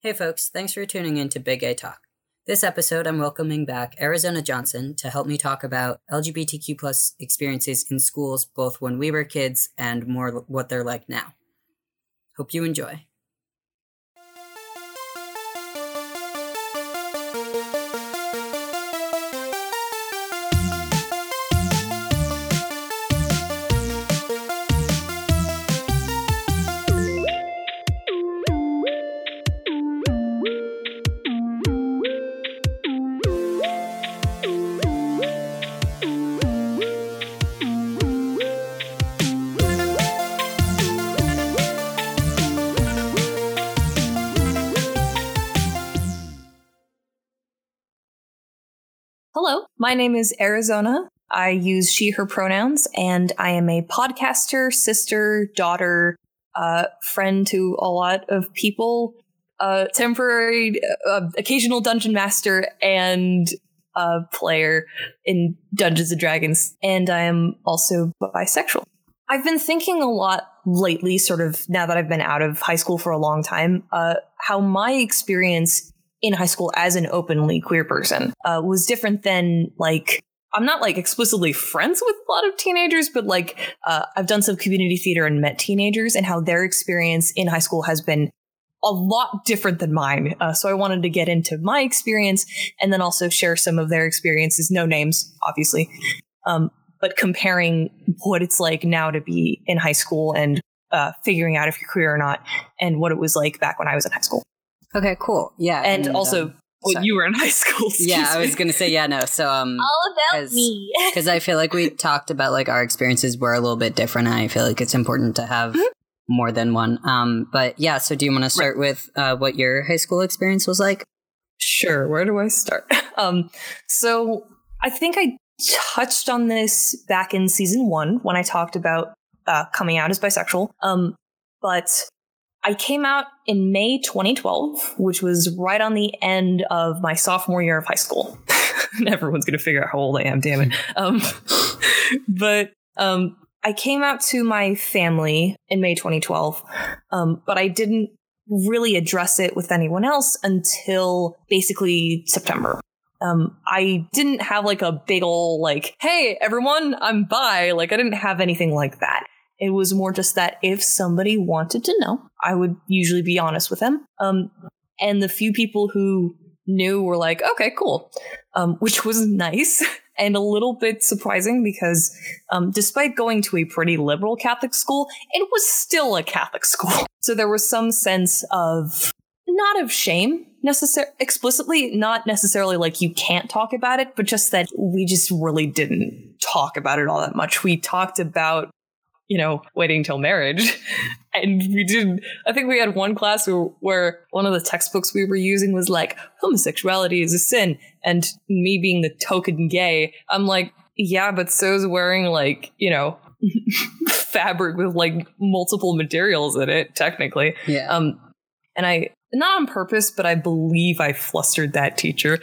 Hey folks, thanks for tuning in to Big A Talk. This episode, I'm welcoming back Arizona Johnson to help me talk about LGBTQ plus experiences in schools, both when we were kids and more what they're like now. Hope you enjoy. My name is Arizona. I use she, her pronouns, and I am a podcaster, sister, daughter, uh, friend to a lot of people, uh, temporary, uh, occasional dungeon master, and a player in Dungeons and Dragons. And I am also bisexual. I've been thinking a lot lately, sort of now that I've been out of high school for a long time, uh, how my experience in high school as an openly queer person uh, was different than like I'm not like explicitly friends with a lot of teenagers, but like uh, I've done some community theater and met teenagers and how their experience in high school has been a lot different than mine. Uh, so I wanted to get into my experience and then also share some of their experiences, no names, obviously, um, but comparing what it's like now to be in high school and uh, figuring out if you're queer or not and what it was like back when I was in high school. Okay, cool. Yeah. And, also, um, when you were in high school. yeah, I was gonna say yeah, no. So um, All about As- me. because I feel like we talked about like our experiences were a little bit different. And I feel like it's important to have Mhm. more than one. Um, but yeah. So do you want to start with uh, what your high school experience was like? Sure. Where do I start? um, so I think I touched on this back in season one when I talked about uh, coming out as bisexual. Um, but I came out in May 2012, which was right on the end of my sophomore year of high school. Everyone's going to figure out how old I am, damn it. Um, but um, I came out to my family in May 2012, um, but I didn't really address it with anyone else until basically September. Um, I didn't have like a big ol' like, hey, everyone, I'm bi. Like, I didn't have anything like that. It was more just that if somebody wanted to know, I would usually be honest with them. Um, and the few people who knew were like, okay, cool, um, which was nice and a little bit surprising because um, despite going to a pretty liberal Catholic school, it was still a Catholic school. So there was some sense of not of shame necessarily explicitly, not necessarily like you can't talk about it, but just that we just really didn't talk about it all that much. We talked about you know, waiting till marriage. And we did, I think we had one class where, where one of the textbooks we were using was like, homosexuality is a sin. And me being the token gay, I'm like, yeah, but so's wearing like, you know, fabric with like multiple materials in it, technically. Yeah. Um, and I, not on purpose, but I believe I flustered that teacher.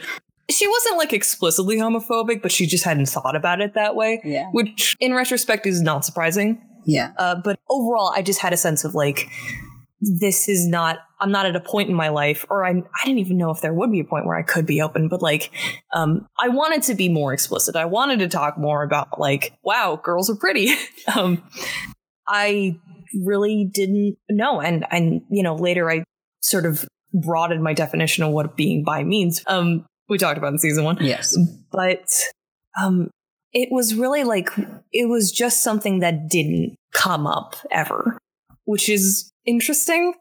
She wasn't like explicitly homophobic, but she just hadn't thought about it that way, yeah. which in retrospect is not surprising. Yeah. Uh, but overall, I just had a sense of like, this is not, I'm not at a point in my life, or I, I didn't even know if there would be a point where I could be open, but like, um, I wanted to be more explicit. I wanted to talk more about like, wow, girls are pretty. um, I really didn't know. And, and, you know, later I sort of broadened my definition of what being bi means. Um, we talked about in season one Yes. but um it was really like it was just something that didn't come up ever. Which is interesting.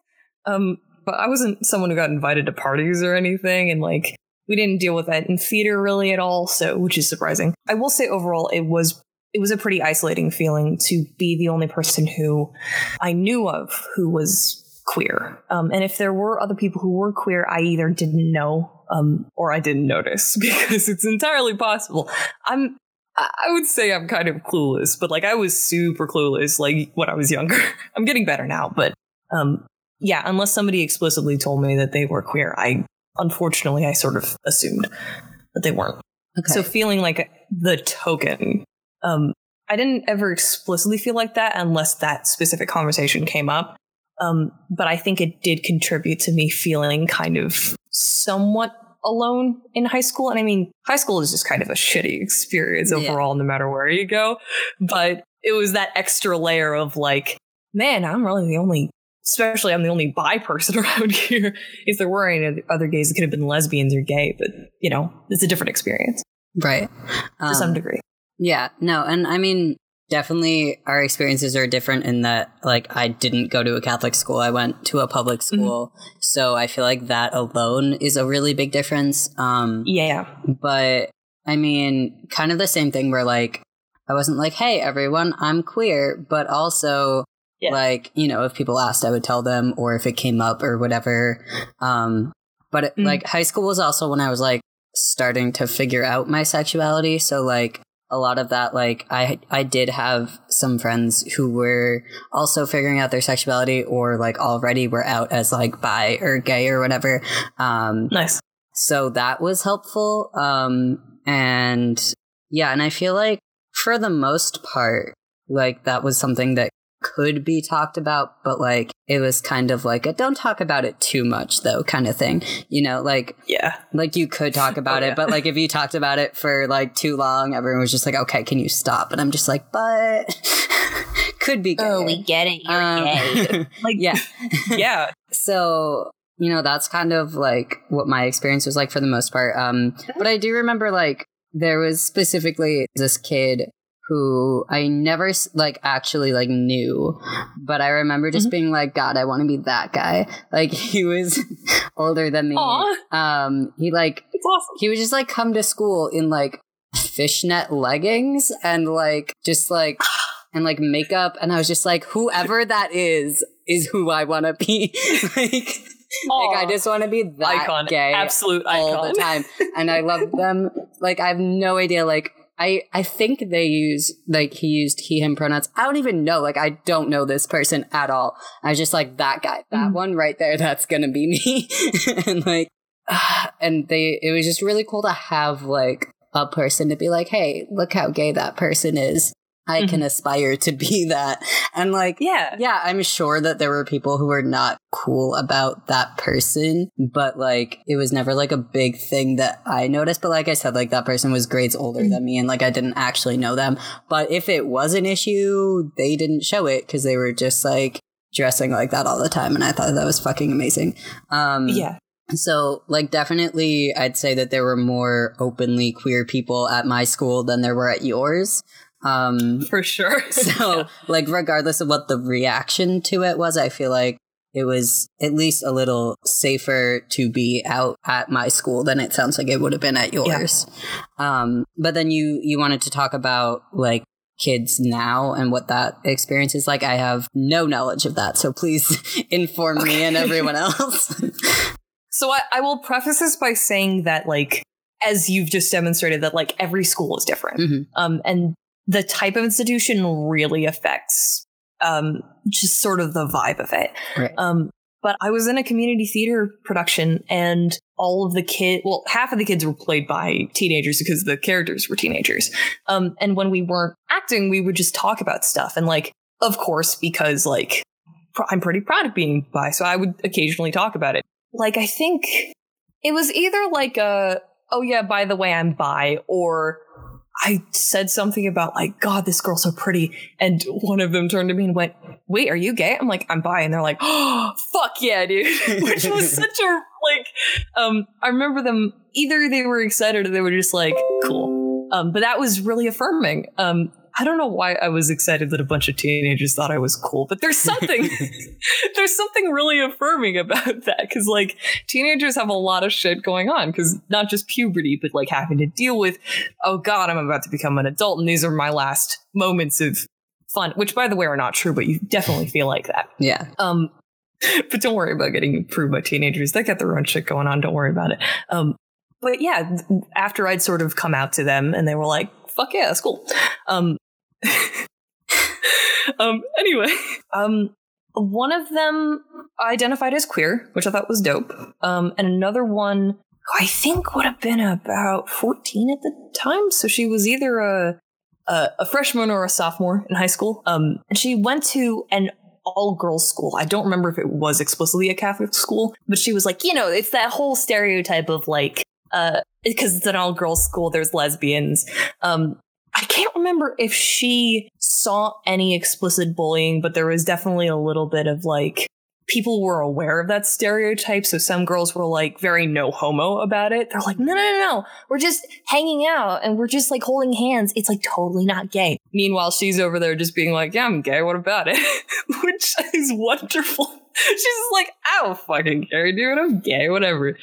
Um but i wasn't someone who got invited to parties or anything and like we didn't deal with that in theater really at all so which is surprising. I will say overall it was it was a pretty isolating feeling to be the only person who i knew of who was queer. Um, and if there were other people who were queer i either didn't know um, or I didn't notice because it's entirely possible. I'm, I would say I'm kind of clueless, but like I was super clueless like when I was younger. I'm getting better now, but um, yeah, unless somebody explicitly told me that they were queer, I unfortunately I sort of assumed that they weren't. Okay. So feeling like the token, um, I didn't ever explicitly feel like that unless that specific conversation came up. Um, but I think it did contribute to me feeling kind of somewhat alone in high school. And I mean, high school is just kind of a shitty experience Yeah. overall, no matter where you go. But it was that extra layer of like, man, I'm really the only, especially I'm the only bi person around here. If there were any other gays, it could have been lesbians or gay, but you know, it's a different experience Right. to some Um, degree. Yeah, no, and I mean, definitely our experiences are different in that, like, I didn't go to a Catholic school, I went to a public Mm-hmm. school. So I feel like that alone is a really big difference. Um, Yeah. but I mean, kind of the same thing where, like, I wasn't like, hey, everyone, I'm queer, but also, Yeah. like, you know, if people asked, I would tell them, or if it came up or whatever. Um, but it, Mm. like, high school was also when I was like starting to figure out my sexuality. So, like, a lot of that, like, I I did have some friends who were also figuring out their sexuality, or like already were out as like bi or gay or whatever. Um, Nice. so that was helpful um and yeah and i feel like for the most part like that was something that could be talked about but like it was kind of like a don't talk about it too much though kind of thing you know like Yeah. like you could talk about Oh, it yeah. but like if you talked about it for like too long everyone was just like okay can you stop and i'm just like but could be gay. Oh, we get it. Um, Like, yeah yeah. so you know that's kind of like what my experience was like for the most part um but i do remember like there was specifically this kid who i never like actually like knew but i remember just Mhm. being like god i want to be that guy like he was older than me Aw. um he like awesome. he would just like come to school in like fishnet leggings and like just like and like makeup and i was just like whoever that is is who i want to be like like i just want to be that icon. gay Absolute all icon. the time and i love them like i have no idea like I, I think they use like he used he him pronouns. I don't even know. Like I don't know this person at all. I was just like that guy, that Mhm. one right there. That's gonna be me. and like, and they it was just really cool to have like a person to be like, hey, look how gay that person is. I can aspire to be that. And like, Yeah. yeah, I'm sure that there were people who were not cool about that person, but like it was never like a big thing that I noticed. But like I said, like that person was grades older Mhm. than me and like I didn't actually know them. But if it was an issue, they didn't show it because they were just like dressing like that all the time. And I thought that was fucking amazing. Um, Yeah. so, like, definitely, I'd say that there were more openly queer people at my school than there were at yours. Um, For sure. so, like, regardless of what the reaction to it was, I feel like it was at least a little safer to be out at my school than it sounds like it would have been at yours. Um, but then you you wanted to talk about like kids now and what that experience is like. I have no knowledge of that, so please inform me and everyone else. So I, I will preface this by saying that, like, as you've just demonstrated, that like every school is different, Mhm. um, and the type of institution really affects um, just sort of the vibe of it. Right. Um, but I was in a community theater production, and all of the kid, well, half of the kids were played by teenagers because the characters were teenagers. Um, and when we weren't acting, we would just talk about stuff, and like, of course, because like pr- I'm pretty proud of being bi, so I would occasionally talk about it. Like, I think it was either like a, oh yeah, by the way, I'm bi, or I said something about like, God, this girl's so pretty, and one of them turned to me and went, "Wait, are you gay?" I'm like, "I'm bi," and they're like, "Oh, fuck yeah, dude!" Which was such a like. Um, I remember them either they were excited or they were just like, "Cool." Um, but that was really affirming. Um, I don't know why I was excited that a bunch of teenagers thought I was cool, but there's something there's something really affirming about that because like teenagers have a lot of shit going on because not just puberty, but like having to deal with, oh god, I'm about to become an adult, and these are my last moments of fun, which by the way are not true, but you definitely feel like that. Yeah. Um, but don't worry about getting approved by teenagers. They got their own shit going on. Don't worry about it. Um, but yeah, after I'd sort of come out to them and they were like, fuck yeah, that's cool. Um, um, anyway, um, one of them identified as queer, which I thought was dope. Um, and another one, I think would have been about 14 at the time. So she was either a, a, a freshman or a sophomore in high school. Um, and she went to an all girls school. I don't remember if it was explicitly a Catholic school, but she was like, you know, it's that whole stereotype of like, uh, because it's an all girls school, there's lesbians. Um, I can't remember if she saw any explicit bullying, but there was definitely a little bit of like, people were aware of that stereotype. So some girls were like very no homo about it. They're like, no, no, no, no. We're just hanging out and we're just like holding hands. It's like totally not gay. Meanwhile, she's over there just being like, yeah, I'm gay. What about it? Which is wonderful. she's like, I don't fucking care, dude. I'm gay, whatever.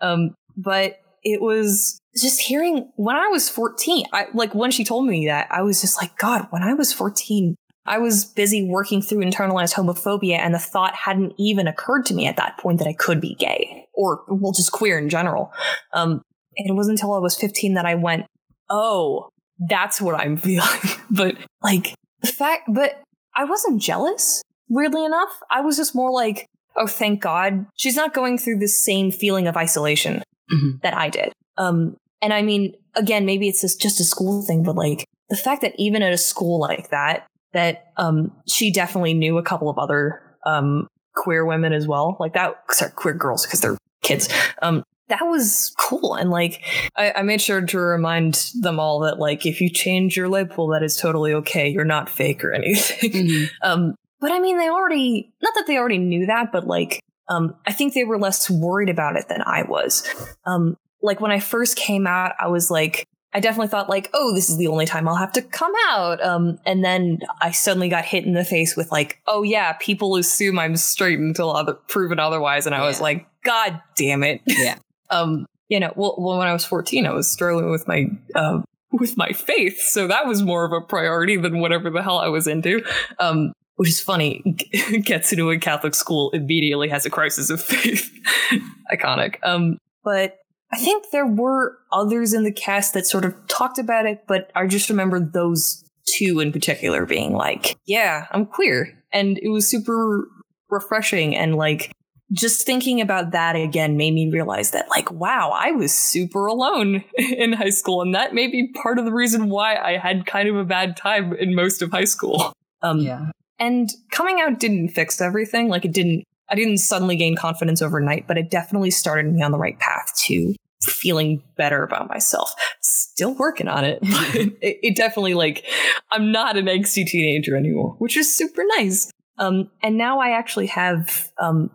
Um, but it was just hearing when I was 14, I like when she told me that, I was just like, God, when I was 14, I was busy working through internalized homophobia, and the thought hadn't even occurred to me at that point that I could be gay or, well, just queer in general. Um, and it wasn't until I was 15 that I went, oh, that's what I'm feeling. but like the fact, but I wasn't jealous, weirdly enough. I was just more like, oh, thank God she's not going through the same feeling of isolation mm-hmm. that I did. Um, and I mean, again, maybe it's just, just a school thing, but like the fact that even at a school like that, that um, she definitely knew a couple of other um, queer women as well, like that. Sorry, queer girls because they're kids. Um, that was cool, and like I, I, made sure to remind them all that like if you change your pool, that is totally okay. You're not fake or anything. Mm-hmm. um, but I mean, they already not that they already knew that, but like um, I think they were less worried about it than I was. Um, like when I first came out, I was like, I definitely thought like, oh, this is the only time I'll have to come out. Um, and then I suddenly got hit in the face with like, oh yeah, people assume I'm straight until other proven otherwise, and I yeah. was like, God damn it. Yeah. um, you know, well, well, when I was 14, I was struggling with my uh, with my faith, so that was more of a priority than whatever the hell I was into. Um, which is funny. Gets into a Catholic school immediately has a crisis of faith. Iconic. Um, but I think there were others in the cast that sort of talked about it, but I just remember those two in particular being like, yeah, I'm queer. And it was super refreshing and like just thinking about that again made me realize that like wow i was super alone in high school and that may be part of the reason why i had kind of a bad time in most of high school um yeah and coming out didn't fix everything like it didn't i didn't suddenly gain confidence overnight but it definitely started me on the right path to feeling better about myself. Still working on it, but it, it, definitely like I'm not an angsty teenager anymore, which is super nice. Um, and now I actually have, um,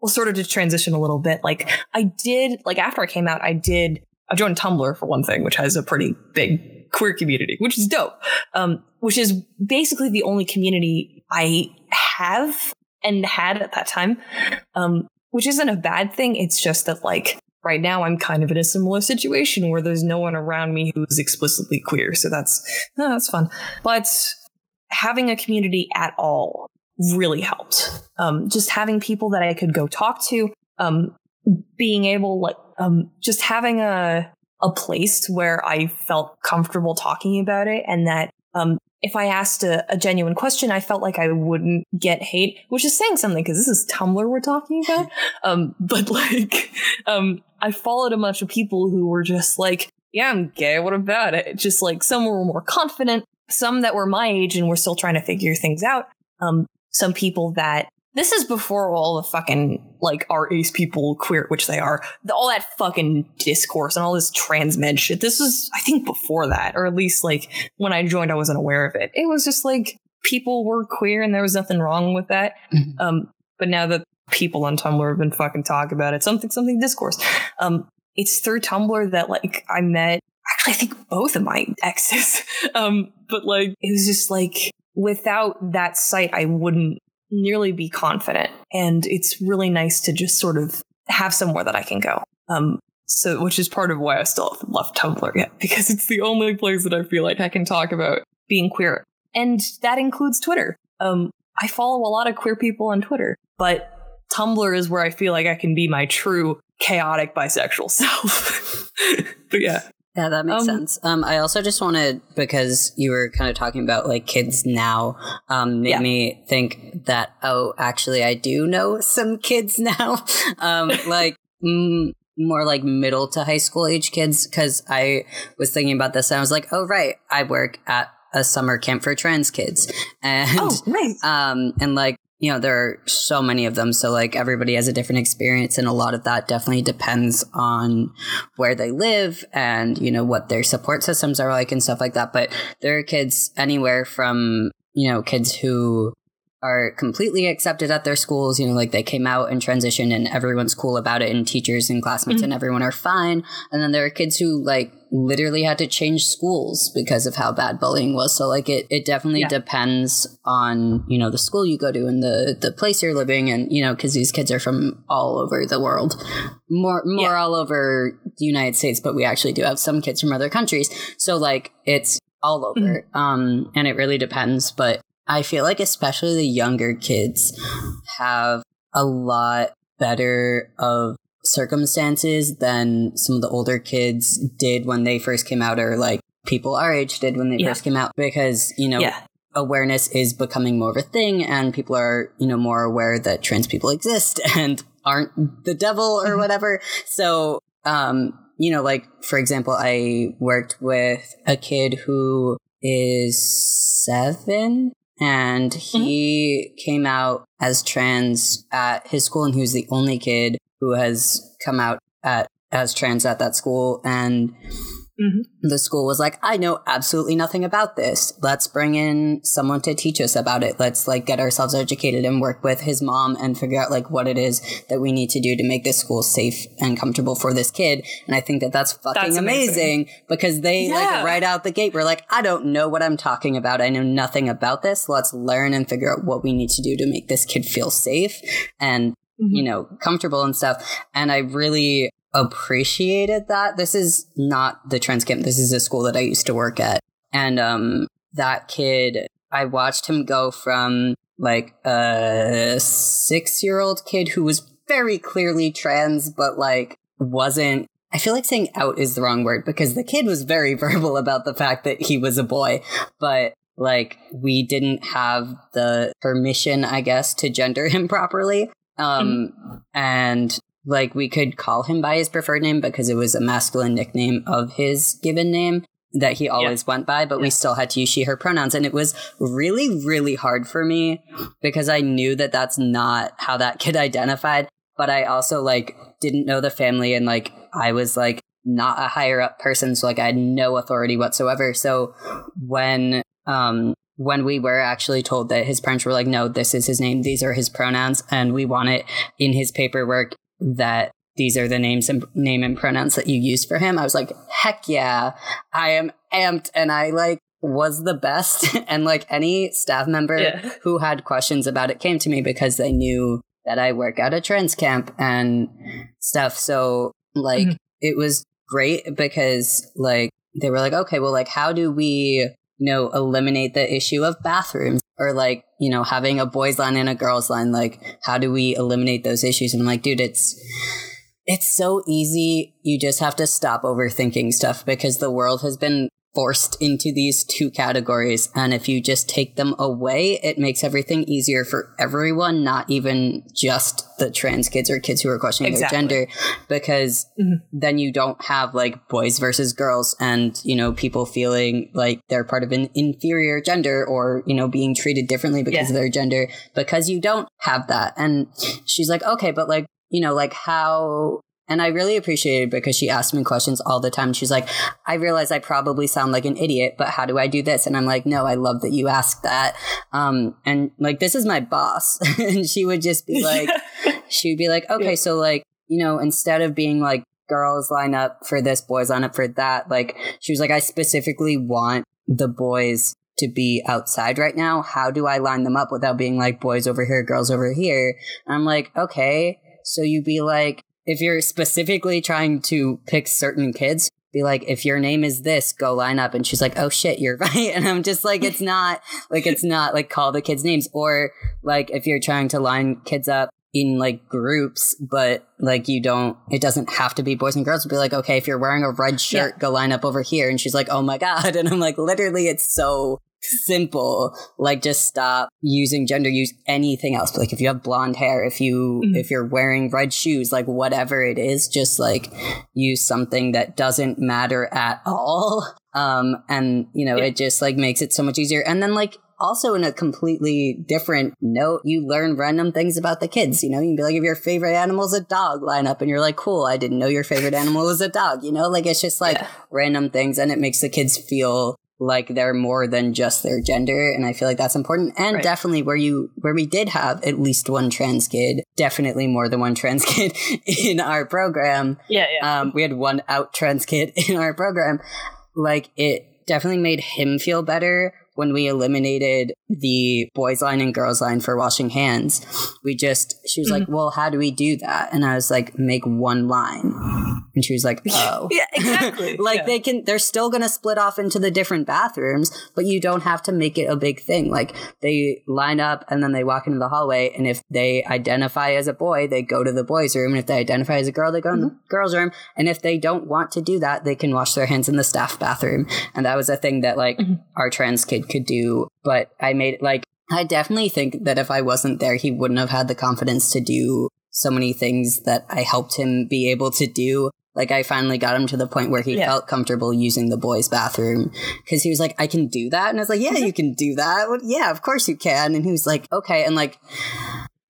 well, sort of to transition a little bit. Like I did, like after I came out, I did, I joined Tumblr for one thing, which has a pretty big queer community, which is dope. Um, which is basically the only community I have and had at that time. Um, which isn't a bad thing. It's just that like right now I'm kind of in a similar situation where there's no one around me who's explicitly queer. So that's oh, that's fun. But having a community at all really helped. Um, just having people that I could go talk to, um, being able like um, just having a a place where I felt comfortable talking about it and that um, if I asked a, a, genuine question, I felt like I wouldn't get hate, which is saying something because this is Tumblr we're talking about. Um, but like, um, I followed a bunch of people who were just like, yeah, I'm gay. What about it? Just like some were more confident, some that were my age and were still trying to figure things out. Um, some people that this is before all the fucking like our ace people queer, which they are, the, all that fucking discourse and all this trans med shit. This was, I think, before that, or at least like when I joined, I wasn't aware of it. It was just like people were queer and there was nothing wrong with that. Mm-hmm. Um, but now that people on Tumblr have been fucking talk about it, something, something discourse. Um, it's through Tumblr that like I met actually I think both of my exes. um, but like it was just like without that site, I wouldn't nearly be confident. And it's really nice to just sort of have somewhere that I can go. Um, so, which is part of why I still haven't left Tumblr yet, because it's the only place that I feel like I can talk about being queer. And that includes Twitter. Um, I follow a lot of queer people on Twitter, but Tumblr is where I feel like I can be my true chaotic bisexual self. but yeah. Yeah, that makes um, sense. Um, I also just wanted because you were kind of talking about like kids now, um, made yeah. me think that oh, actually, I do know some kids now, um, like mm, more like middle to high school age kids. Because I was thinking about this, and I was like, oh right, I work at a summer camp for trans kids, and oh, nice. um, and like you know, there are so many of them. So, like, everybody has a different experience. And a lot of that definitely depends on where they live and, you know, what their support systems are like and stuff like that. But there are kids anywhere from, you know, kids who are completely accepted at their schools. You know, like they came out and transitioned and everyone's cool about it and teachers and classmates mm-hmm. and everyone are fine. And then there are kids who like literally had to change schools because of how bad bullying was. So like it, it definitely yeah. depends on, you know, the school you go to and the, the place you're living and, you know, cause these kids are from all over the world, more, more yeah. all over the United States, but we actually do have some kids from other countries. So like it's all over. Mm-hmm. Um, and it really depends, but I feel like especially the younger kids have a lot better of circumstances than some of the older kids did when they first came out or like people our age did when they yeah. first came out because you know yeah. awareness is becoming more of a thing and people are you know more aware that trans people exist and aren't the devil or mm-hmm. whatever so um you know like for example i worked with a kid who is seven and he mm-hmm. came out as trans at his school and he was the only kid who has come out at as trans at that school and Mm-hmm. The school was like, I know absolutely nothing about this. Let's bring in someone to teach us about it. Let's like get ourselves educated and work with his mom and figure out like what it is that we need to do to make this school safe and comfortable for this kid. And I think that that's fucking that's amazing. amazing. because they yeah. like right out the gate were like, I don't know what I'm talking about. I know nothing about this. Let's learn and figure out what we need to do to make this kid feel safe and Mm-hmm. you know, comfortable and stuff. And I really appreciated that. This is not the trans camp. This is a school that I used to work at. And um, that kid, I watched him go from like a six year old kid who was very clearly trans, but like wasn't. I feel like saying out is the wrong word because the kid was very verbal about the fact that he was a boy, but like we didn't have the permission, I guess, to gender him properly. Um, mm-hmm. and like we could call him by his preferred name because it was a masculine nickname of his given name that he always yeah. went by, but yeah. we still had to use she, her pronouns. And it was really, really hard for me because I knew that that's not how that kid identified. But I also like didn't know the family and like I was like not a higher up person. So like I had no authority whatsoever. So when, um, when we were actually told that his parents were like, no, this is his name, these are his pronouns, and we want it in his paperwork that these are the names and name and pronouns that you use for him. I was like, heck yeah, I am amped. And I like was the best. and like any staff member yeah. who had questions about it came to me because they knew that I work at a trans camp and stuff. So like mm-hmm. it was great because like they were like, okay, well, like how do we you know, eliminate the issue of bathrooms or like, you know, having a boys line and a girls line. Like, how do we eliminate those issues? And I'm like, dude, it's, it's so easy. You just have to stop overthinking stuff because the world has been forced into these two categories. And if you just take them away, it makes everything easier for everyone, not even just the trans kids or kids who are questioning exactly. their gender, because mm-hmm. then you don't have like boys versus girls and, you know, people feeling like they're part of an inferior gender or, you know, being treated differently because yeah. of their gender, because you don't have that. And she's like, okay, but like, you know, like how and I really appreciated it because she asked me questions all the time. She's like, I realize I probably sound like an idiot, but how do I do this? And I'm like, no, I love that you asked that. Um, and like, this is my boss. and she would just be like, she would be like, okay, yeah. so like, you know, instead of being like, girls line up for this, boys line up for that, like, she was like, I specifically want the boys to be outside right now. How do I line them up without being like boys over here, girls over here? And I'm like, okay. So you'd be like, if you're specifically trying to pick certain kids, be like, if your name is this, go line up. And she's like, oh shit, you're right. And I'm just like, it's not like, it's not like call the kids names or like if you're trying to line kids up in like groups, but like you don't, it doesn't have to be boys and girls. Would Be like, okay, if you're wearing a red shirt, yeah. go line up over here. And she's like, oh my God. And I'm like, literally, it's so simple like just stop using gender use anything else like if you have blonde hair if you mm-hmm. if you're wearing red shoes like whatever it is just like use something that doesn't matter at all um and you know yeah. it just like makes it so much easier and then like also in a completely different note, you learn random things about the kids. You know, you can be like, if your favorite animal is a dog, line up and you're like, cool, I didn't know your favorite animal was a dog. You know, like it's just like yeah. random things and it makes the kids feel like they're more than just their gender and i feel like that's important and right. definitely where you where we did have at least one trans kid definitely more than one trans kid in our program yeah, yeah. Um, we had one out trans kid in our program like it definitely made him feel better when we eliminated the boys line and girls line for washing hands, we just, she was mm-hmm. like, well, how do we do that? And I was like, make one line. And she was like, oh. yeah, exactly. like yeah. they can, they're still going to split off into the different bathrooms, but you don't have to make it a big thing. Like they line up and then they walk into the hallway. And if they identify as a boy, they go to the boys' room. And if they identify as a girl, they go mm-hmm. in the mm-hmm. girls' room. And if they don't want to do that, they can wash their hands in the staff bathroom. And that was a thing that like mm-hmm. our trans kid could do. But I made it like, I definitely think that if I wasn't there, he wouldn't have had the confidence to do so many things that I helped him be able to do. Like I finally got him to the point where he yeah. felt comfortable using the boys' bathroom because he was like, "I can do that," and I was like, "Yeah, you can do that. Well, yeah, of course you can." And he was like, "Okay," and like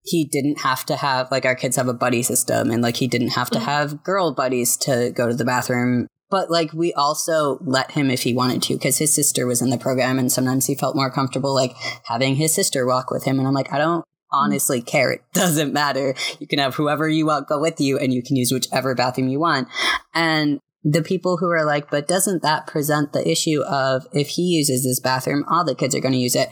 he didn't have to have like our kids have a buddy system, and like he didn't have to mm-hmm. have girl buddies to go to the bathroom but like we also let him if he wanted to because his sister was in the program and sometimes he felt more comfortable like having his sister walk with him. And i'm like i don't mm-hmm. honestly care. It doesn't matter. You can have whoever you want go with you and you can use whichever bathroom you want. And the people who are like but doesn't that present the issue of if he uses this bathroom all the kids are going to use it?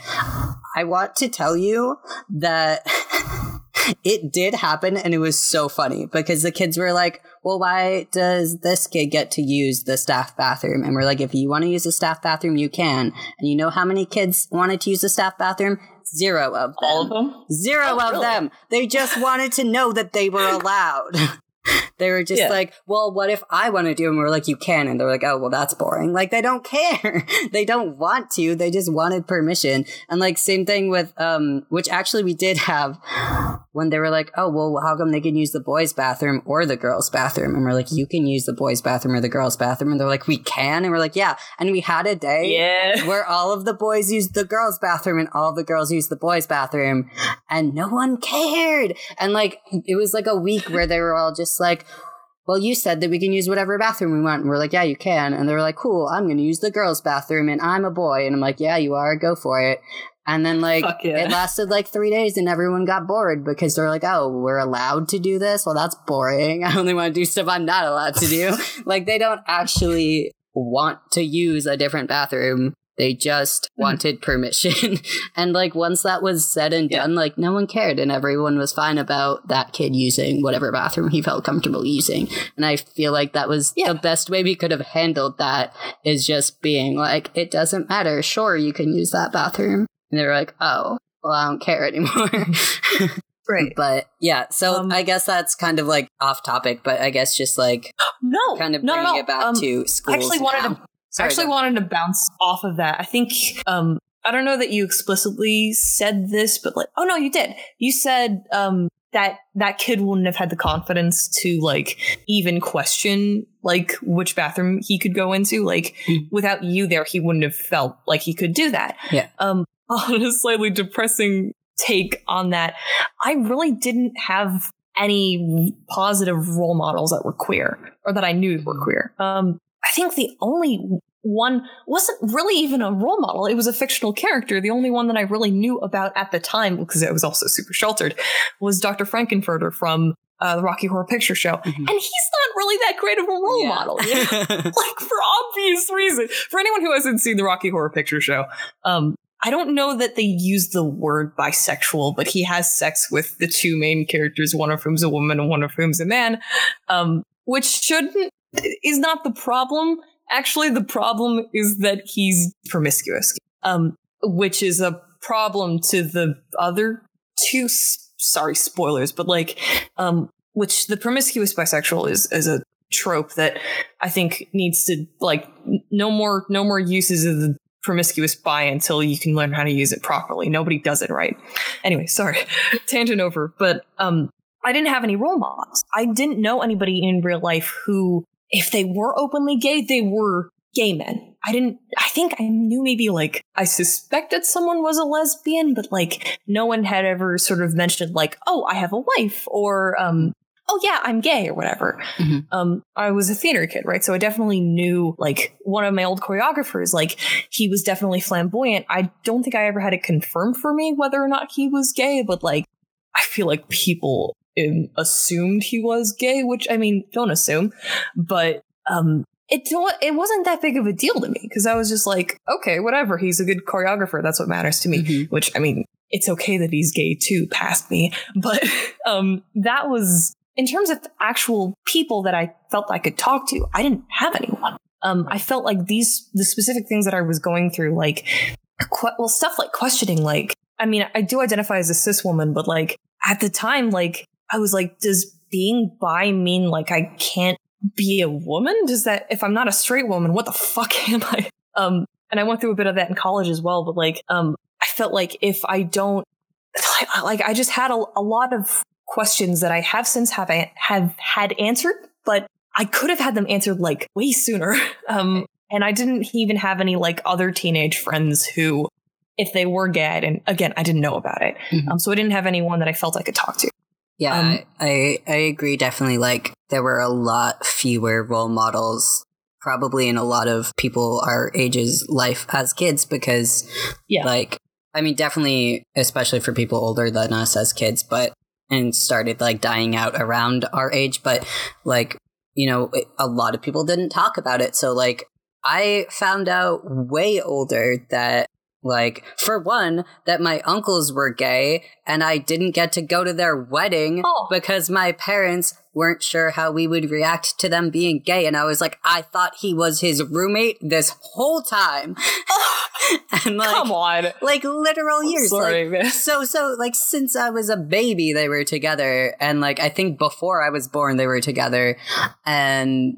I want to tell you that it did happen and it was so funny because the kids were like, well, why does this kid get to use the staff bathroom? And we're like, if you want to use the staff bathroom, you can. And you know how many kids wanted to use the staff bathroom? Zero of them. All of them? Zero oh, of really? them. They just wanted to know that they were allowed. they were just yeah. like, well, what if I want to do? And we're like, you can. And they're like, oh, well, that's boring. Like, they don't care. they don't want to. They just wanted permission. And like, same thing with, um, which actually we did have when they were like, oh, well, how come they can use the boys' bathroom or the girls' bathroom? And we're like, you can use the boys' bathroom or the girls' bathroom. And they're like, we can. And we're like, yeah. And we had a day yeah. where all of the boys used the girls' bathroom and all the girls used the boys' bathroom. And no one cared. And like, it was like a week where they were all just like, well, you said that we can use whatever bathroom we want. And we're like, yeah, you can. And they're like, cool, I'm going to use the girls' bathroom and I'm a boy. And I'm like, yeah, you are. Go for it. And then like yeah. it lasted like three days and everyone got bored because they're like, oh, we're allowed to do this? Well, that's boring. I only want to do stuff I'm not allowed to do. like they don't actually want to use a different bathroom. They just mm-hmm. wanted permission. and like once that was said and done, yeah. like no one cared and everyone was fine about that kid using whatever bathroom he felt comfortable using. And I feel like that was yeah. the best way we could have handled that is just being like, it doesn't matter. Sure, you can use that bathroom. And they were like, oh, well, I don't care anymore. right. But yeah, so um, I guess that's kind of like off topic, but I guess just like no, kind of bringing no, it back um, to schools. I actually wanted now. to Sorry, actually wanted to bounce off of that. I think um I don't know that you explicitly said this, but like oh no, you did. You said um that that kid wouldn't have had the confidence to like even question like which bathroom he could go into. Like mm. without you there, he wouldn't have felt like he could do that. Yeah. Um on a slightly depressing take on that, I really didn't have any positive role models that were queer or that I knew were queer. Um, I think the only one wasn't really even a role model. It was a fictional character. The only one that I really knew about at the time, because it was also super sheltered, was Dr. Frank-N-Furter from uh, the Rocky Horror Picture Show. Mm-hmm. And he's not really that great of a role yeah. model, you know? like for obvious reasons. For anyone who hasn't seen the Rocky Horror Picture Show, um, I don't know that they use the word bisexual, but he has sex with the two main characters, one of whom's a woman and one of whom's a man, um, which shouldn't is not the problem. Actually, the problem is that he's promiscuous, um, which is a problem to the other two. Sorry, spoilers, but like, um, which the promiscuous bisexual is is a trope that I think needs to like no more no more uses of the promiscuous bi until you can learn how to use it properly. Nobody does it right. Anyway, sorry, tangent over. But um, I didn't have any role models. I didn't know anybody in real life who if they were openly gay, they were gay men. I didn't, I think I knew maybe like, I suspected someone was a lesbian, but like no one had ever sort of mentioned like, oh, I have a wife or, um, oh yeah, I'm gay or whatever. Mhm. Um, I was a theater kid, right? So I definitely knew like one of my old choreographers, like he was definitely flamboyant. I don't think I ever had it confirmed for me whether or not he was gay, but like I feel like people assumed he was gay, which I mean, don't assume, but um, it it wasn't that big of a deal to me because I was just like, okay, whatever. He's a good choreographer. That's what matters to me. Mhm. Which I mean, it's okay that he's gay too, past me. But um, that was in terms of actual people that I felt I could talk to. I didn't have anyone. Um, I felt like these the specific things that I was going through, like que- well, stuff like questioning, like I mean, I do identify as a cis woman, but like at the time, like I was like, does being bi mean like I can't be a woman? Does that if I'm not a straight woman, what the fuck am I? Um, and I went through a bit of that in college as well, but like, um, I felt like if I don't, like, I just had a, a lot of questions that I have since have have had answered, but I could have had them answered like way sooner. Um, and I didn't even have any like other teenage friends who, if they were gay, and again, I didn't know about it. Mhm. Um, so I didn't have anyone that I felt I could talk to. Yeah, Um, I, I agree. Definitely, like there were a lot fewer role models, probably in a lot of people our age's life as kids, because Yeah. like I mean, definitely, especially for people older than us as kids, but and started like dying out around our age, but like you know, a lot of people didn't talk about it. So like I found out way older that like for one that my uncles were gay and I didn't get to go to their wedding Oh. because my parents weren't sure how we would react to them being gay and I was like I thought he was his roommate this whole time. and like Come on. like literal years like Sorry, man. so so like since I was a baby they were together and like I think before I was born they were together and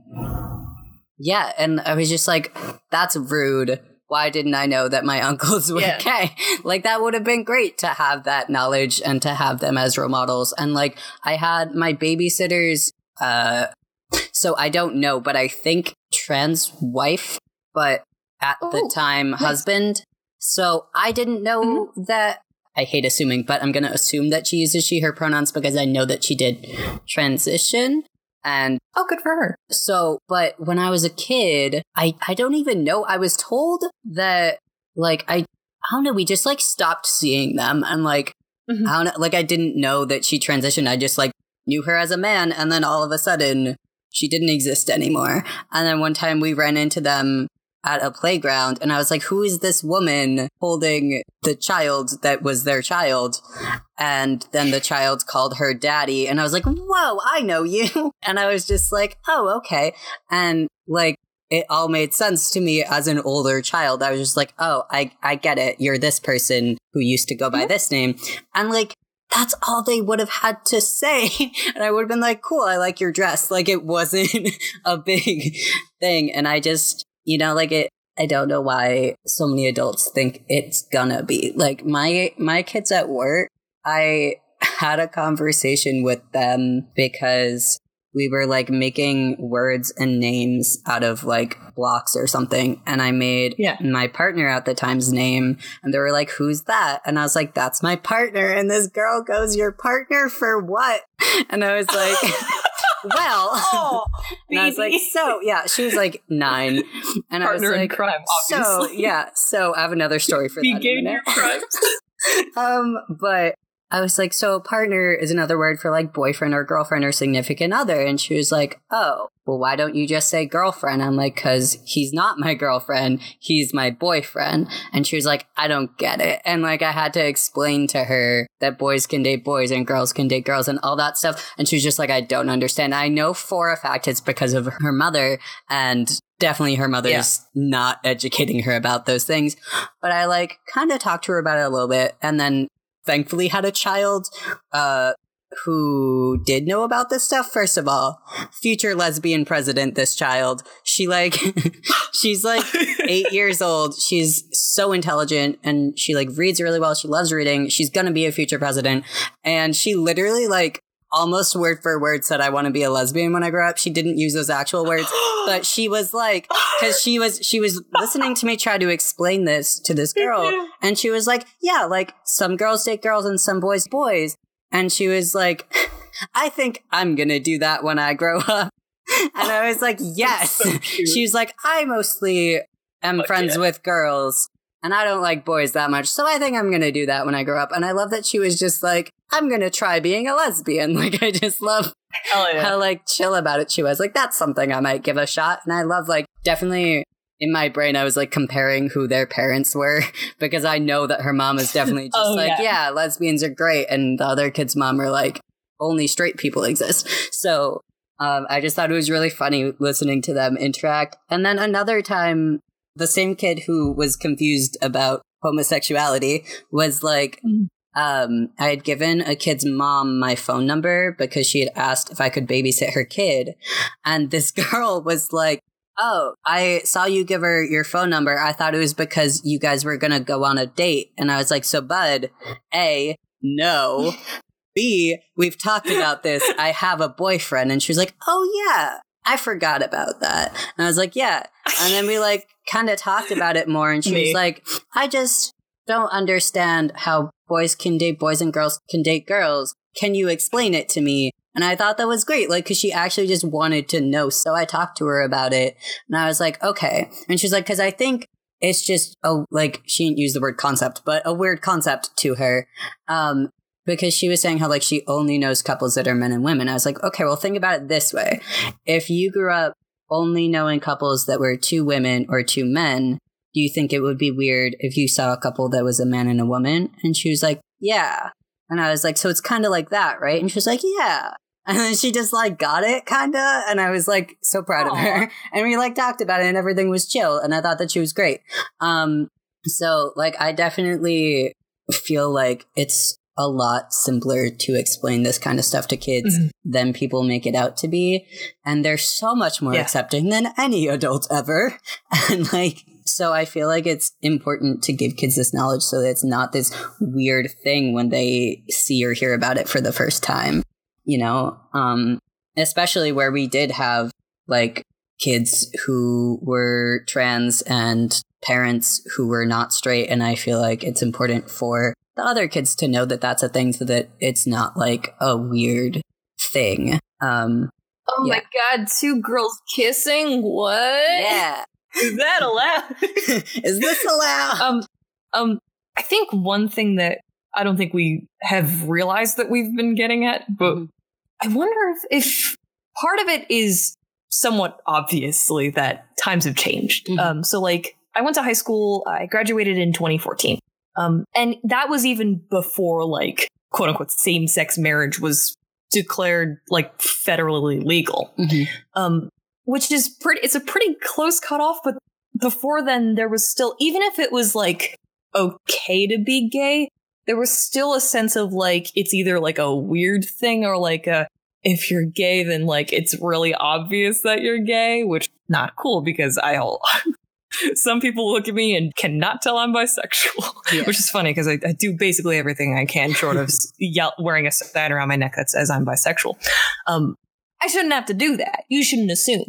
yeah and I was just like that's rude why didn't I know that my uncles were Yeah. gay like that would have been great to have that knowledge and to have them as role models and like I had my babysitters uh so I don't know but I think trans wife but at the Oh, time husband so I didn't know that. I hate assuming, but I'm going to assume that she uses she, her pronouns because I know that she did transition. And Oh, good for her. so, but when I was a kid, I, I don't even know. I was told that, like, I, I don't know, we just like stopped seeing them. And like, Mhm. I don't know, like, I didn't know that she transitioned. I just like knew her as a man. And then all of a sudden, she didn't exist anymore. And then one time we ran into them at a playground and I was like, who is this woman holding the child that was their child? And then the child called her daddy and I was like, whoa, I know you. And I was just like, oh, okay. And like, it all made sense to me as an older child. I was just like, oh, I, I get it. You're this person who used to go by mm-hmm. this name. And like, that's all they would have had to say. And I would have been like, cool, I like your dress. Like it wasn't a big thing. And I just, you know, like it, I don't know why so many adults think it's gonna be. Like my, my kids at work, I had a conversation with them because we were like making words and names out of like blocks or something. And I made Yeah. my partner at the time's name. And they were like, who's that? And I was like, that's my partner. And this girl goes, your partner for what? And I was like, well. Oh, And I was like, so yeah, she was like nine, and partner I was in like, crime, so yeah, so I have another story for that. Begin your crimes. um, but I was like, so partner is another word for like boyfriend or girlfriend or significant other. And she was like, oh, well, why don't you just say girlfriend? I'm like, cause he's not my girlfriend. He's my boyfriend. And she was like, I don't get it. And like, I had to explain to her that boys can date boys and girls can date girls and all that stuff. And she was just like, I don't understand. I know for a fact it's because of her mother and definitely her mother's not educating her about those things. But I like kind of talked to her about it a little bit and then thankfully had a child uh who did know about this stuff? First of all future lesbian president this child. She like she's like eight years old. She's so intelligent and she like reads really well. She loves reading. She's gonna be a future president. And she literally like almost word for word said I want to be a lesbian when I grow up. She didn't use those actual words, but she was like cuz she was she was listening to me try to explain this to this girl and she was like, "Yeah, like some girls date girls and some boys boys." And she was like, "I think I'm going to do that when I grow up." And I was like, "Yes." So she was like, "I mostly am Fuck friends yeah. with girls." And I don't like boys that much. So I think I'm going to do that when I grow up. And I love that she was just like, I'm going to try being a lesbian. Like, I just love yeah. how like chill about it she was. Like, that's something I might give a shot. And I love like definitely in my brain, I was like comparing who their parents were because I know that her mom is definitely just Oh, like, yeah. yeah. lesbians are great. And the other kid's mom are like, only straight people exist. So um, I just thought it was really funny listening to them interact. And then another time, the same kid who was confused about homosexuality was like, Mm. um, I had given a kid's mom my phone number because she had asked if I could babysit her kid. And this girl was like, Oh, I saw you give her your phone number. I thought it was because you guys were going to go on a date. And I was like, So, bud, A, no. B, we've talked about this. I have a boyfriend. And she was like, Oh, yeah. I forgot about that. And I was like, Yeah. And then we like kind of talked about it more. And she Me. was like, I just don't understand how boys can date boys and girls can date girls. Can you explain it to me? And I thought that was great, like, cause she actually just wanted to know. So I talked to her about it and I was like, okay. And she's like, cause I think it's just a, like, she didn't use the word concept, but a weird concept to her. Um, because she was saying how like she only knows couples that are men and women. I was like, okay, well, think about it this way. If you grew up only knowing couples that were two women or two men, do you think it would be weird if you saw a couple that was a man and a woman? And she was like, yeah. And I was like, so it's kind of like that, right? And she was like, yeah. And then she just like got it kind of. And I was like so proud of her. And we like talked about it and everything was chill. And I thought that she was great. Um, so like I definitely feel like it's a lot simpler to explain this kind of stuff to kids Mhm. than people make it out to be. And they're so much more Yeah. accepting than any adult ever. And like, so I feel like it's important to give kids this knowledge so that it's not this weird thing when they see or hear about it for the first time, you know? Um, especially where we did have like kids who were trans and parents who were not straight. And I feel like it's important for the other kids to know that that's a thing so that it's not like a weird thing. Um, Oh Yeah. my god, two girls kissing? What? yeah. Is that allowed? Is this allowed? um, um, I think one thing that I don't think we have realized that we've been getting at, but Mhm. I wonder if, if part of it is somewhat obviously that times have changed. Mhm. Um, so like I went to high school, I graduated in 2014. Um, and that was even before like quote unquote same sex marriage was declared like federally legal Mhm. um, which is pretty. It's a pretty close cutoff, but before then, there was still, even if it was like okay to be gay, there was still a sense of like it's either like a weird thing or like a if you're gay, then like it's really obvious that you're gay, which not cool because I all. Some people look at me and cannot tell I'm bisexual, Yeah. which is funny because I, I do basically everything I can, short of yell, wearing a sign around my neck that says I'm bisexual. Um, I shouldn't have to do that. You shouldn't assume.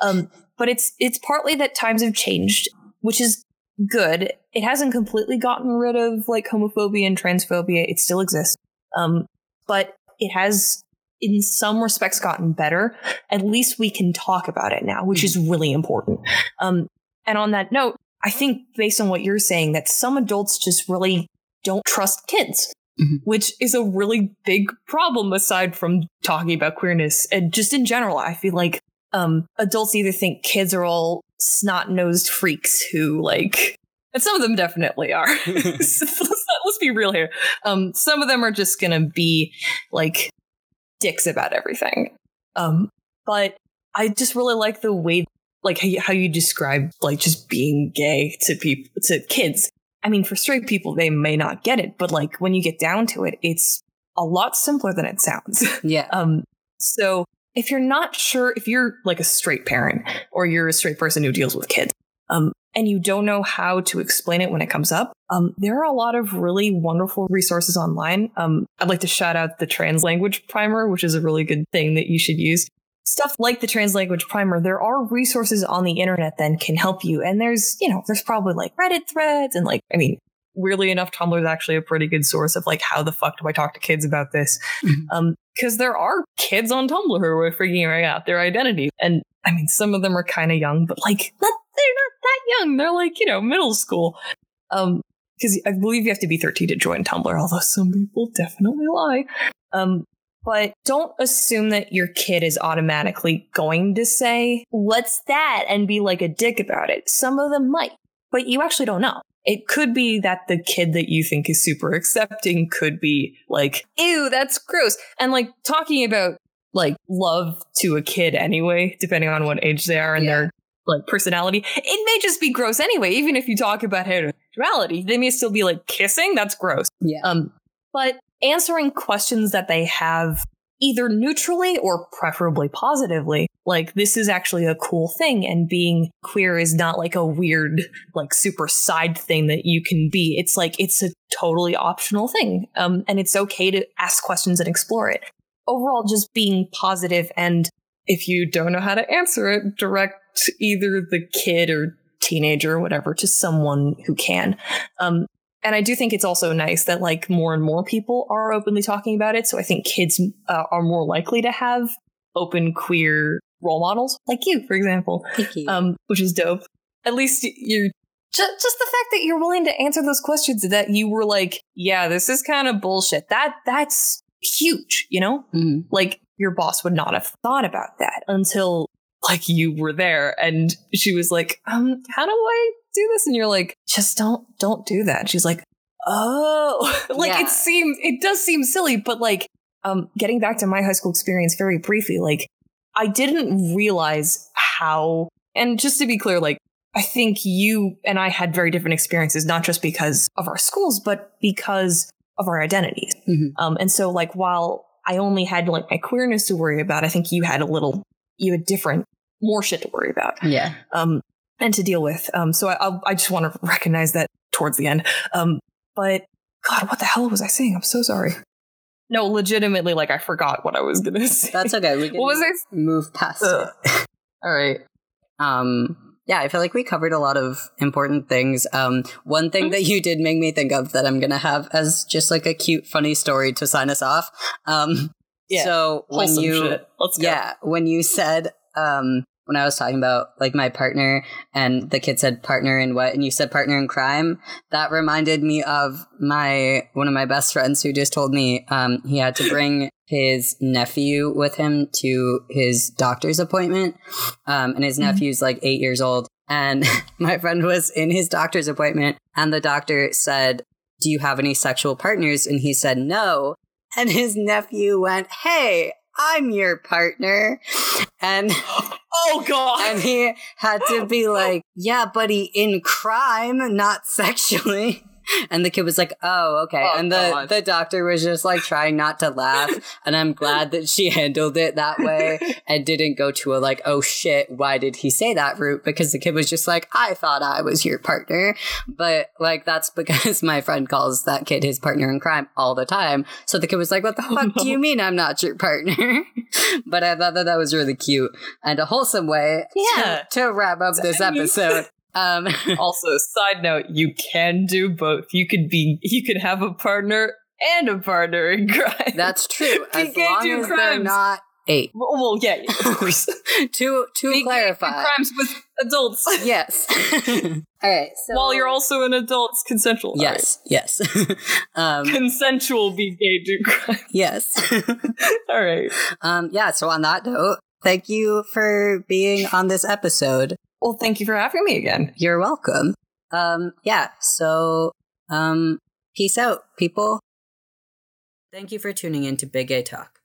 Um, but it's it's partly that times have changed, which is good. It hasn't completely gotten rid of like homophobia and transphobia. It still exists. Um, but it has in some respects gotten better. At least we can talk about it now, which is really important. Um, and on that note, I think based on what you're saying, that some adults just really don't trust kids, Mhm. which is a really big problem aside from talking about queerness. And just in general, I feel like um, adults either think kids are all snot nosed freaks who like, and some of them definitely are. let's, not- let's be real here. Um, some of them are just gonna be like dicks about everything. Um, but I just really like the way, like how you, how you describe like just being gay to people to kids. I mean, for straight people, they may not get it, but like when you get down to it, it's a lot simpler than it sounds. Yeah. Um, so if you're not sure, if you're like a straight parent or you're a straight person who deals with kids, um, and you don't know how to explain it when it comes up, Um, there are a lot of really wonderful resources online. Um, I'd like to shout out the Trans Language Primer, which is a really good thing that you should use. Stuff like the Trans Language Primer, there are resources on the internet that can help you. And there's, you know, there's probably like Reddit threads and like, I mean, weirdly enough, Tumblr is actually a pretty good source of like, how the fuck do I talk to kids about this? Mm-hmm. Um, because there are kids on Tumblr who are figuring out their identity. And I mean, some of them are kind of young, but like, not, they're not that young. They're like, you know, middle school. Um, because I believe you have to be 13 to join Tumblr, although some people definitely lie. Um, but don't assume that your kid is automatically going to say, what's that? And be like a dick about it. Some of them might, but you actually don't know. It could be that the kid that you think is super accepting could be like, ew, that's gross. And like talking about like love to a kid anyway, depending on what age they are and yeah. their like personality, it may just be gross anyway. Even if you talk about heterosexuality, they may still be like kissing. That's gross. Yeah. Um, but answering questions that they have either neutrally or preferably positively. Like, this is actually a cool thing, and being queer is not like a weird, like, super side thing that you can be. It's like, it's a totally optional thing. Um, and it's okay to ask questions and explore it. Overall, just being positive and if you don't know how to answer it, direct either the kid or teenager or whatever to someone who can. Um, and I do think it's also nice that like more and more people are openly talking about it. So I think kids uh, are more likely to have open queer role models, like you, for example. Thank you. Um, which is dope. At least you're just, just the fact that you're willing to answer those questions that you were like, yeah, this is kind of bullshit. That that's huge, you know? Mm-hmm. Like your boss would not have thought about that until like you were there and she was like, um, how do I do this? And you're like, just don't, don't do that. she's like, oh, like yeah. it seems, it does seem silly, but like, um, getting back to my high school experience very briefly, like I didn't realize how, and just to be clear, like, I think you and I had very different experiences, not just because of our schools, but because of our identities. Mm-hmm. Um, and so like, while I only had like my queerness to worry about, I think you had a little, you had different, more shit to worry about. Yeah. Um, and to deal with. Um, so I, I just want to recognize that towards the end. Um, but God, what the hell was I saying? I'm so sorry. No, legitimately, like I forgot what I was gonna say. That's okay. We can what was I? move past it. All right. Um, yeah, I feel like we covered a lot of important things. Um, one thing mm-hmm. that you did make me think of that I'm gonna have as just like a cute, funny story to sign us off. Um, yeah. So when Wholesome you, shit. Let's go. yeah, when you said, um, when I was talking about like my partner and the kid said partner in what and you said partner in crime, that reminded me of my one of my best friends who just told me um, he had to bring his nephew with him to his doctor's appointment. Um, and his mm-hmm. nephew's like eight years old. And my friend was in his doctor's appointment and the doctor said, Do you have any sexual partners? And he said no. And his nephew went, Hey, I'm your partner. And oh god. And he had to be like, yeah, buddy, in crime, not sexually. And the kid was like, "Oh, okay." Oh, and the God. the doctor was just like trying not to laugh, and I'm glad that she handled it that way and didn't go to a like, "Oh shit, why did he say that?" route because the kid was just like, "I thought I was your partner," but like that's because my friend calls that kid his partner in crime all the time. So the kid was like, "What the oh, fuck no. do you mean I'm not your partner?" but I thought that that was really cute and a wholesome way yeah. to, to wrap up this episode. Um, also, side note, you can do both. You could be, you could have a partner and a partner in crime. That's true. as long as crimes. they're not eight. Well, well yeah, of course. to to be clarify, crimes with adults. Yes. All right. So while you're also an adult, it's consensual. Yes. Right. Yes. um, consensual be gay do crime. Yes. All right. Um. Yeah. So on that note, thank you for being on this episode. Well, thank you for having me again. You're welcome. Um, yeah, so um, peace out, people. Thank you for tuning in to Big Gay Talk.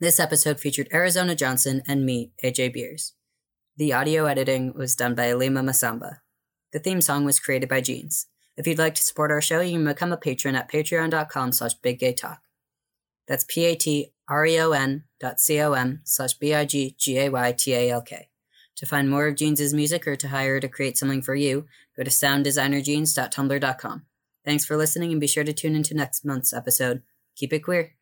This episode featured Arizona Johnson and me, AJ Beers. The audio editing was done by Alima Masamba. The theme song was created by Jeans. If you'd like to support our show, you can become a patron at patreon.com slash biggaytalk. That's P-A-T-R-E-O-N dot C-O-M slash B-I-G-G-A-Y-T-A-L-K. To find more of Jeans' music or to hire her to create something for you, go to sounddesignerjeans.tumblr.com. Thanks for listening and be sure to tune into next month's episode. Keep it queer.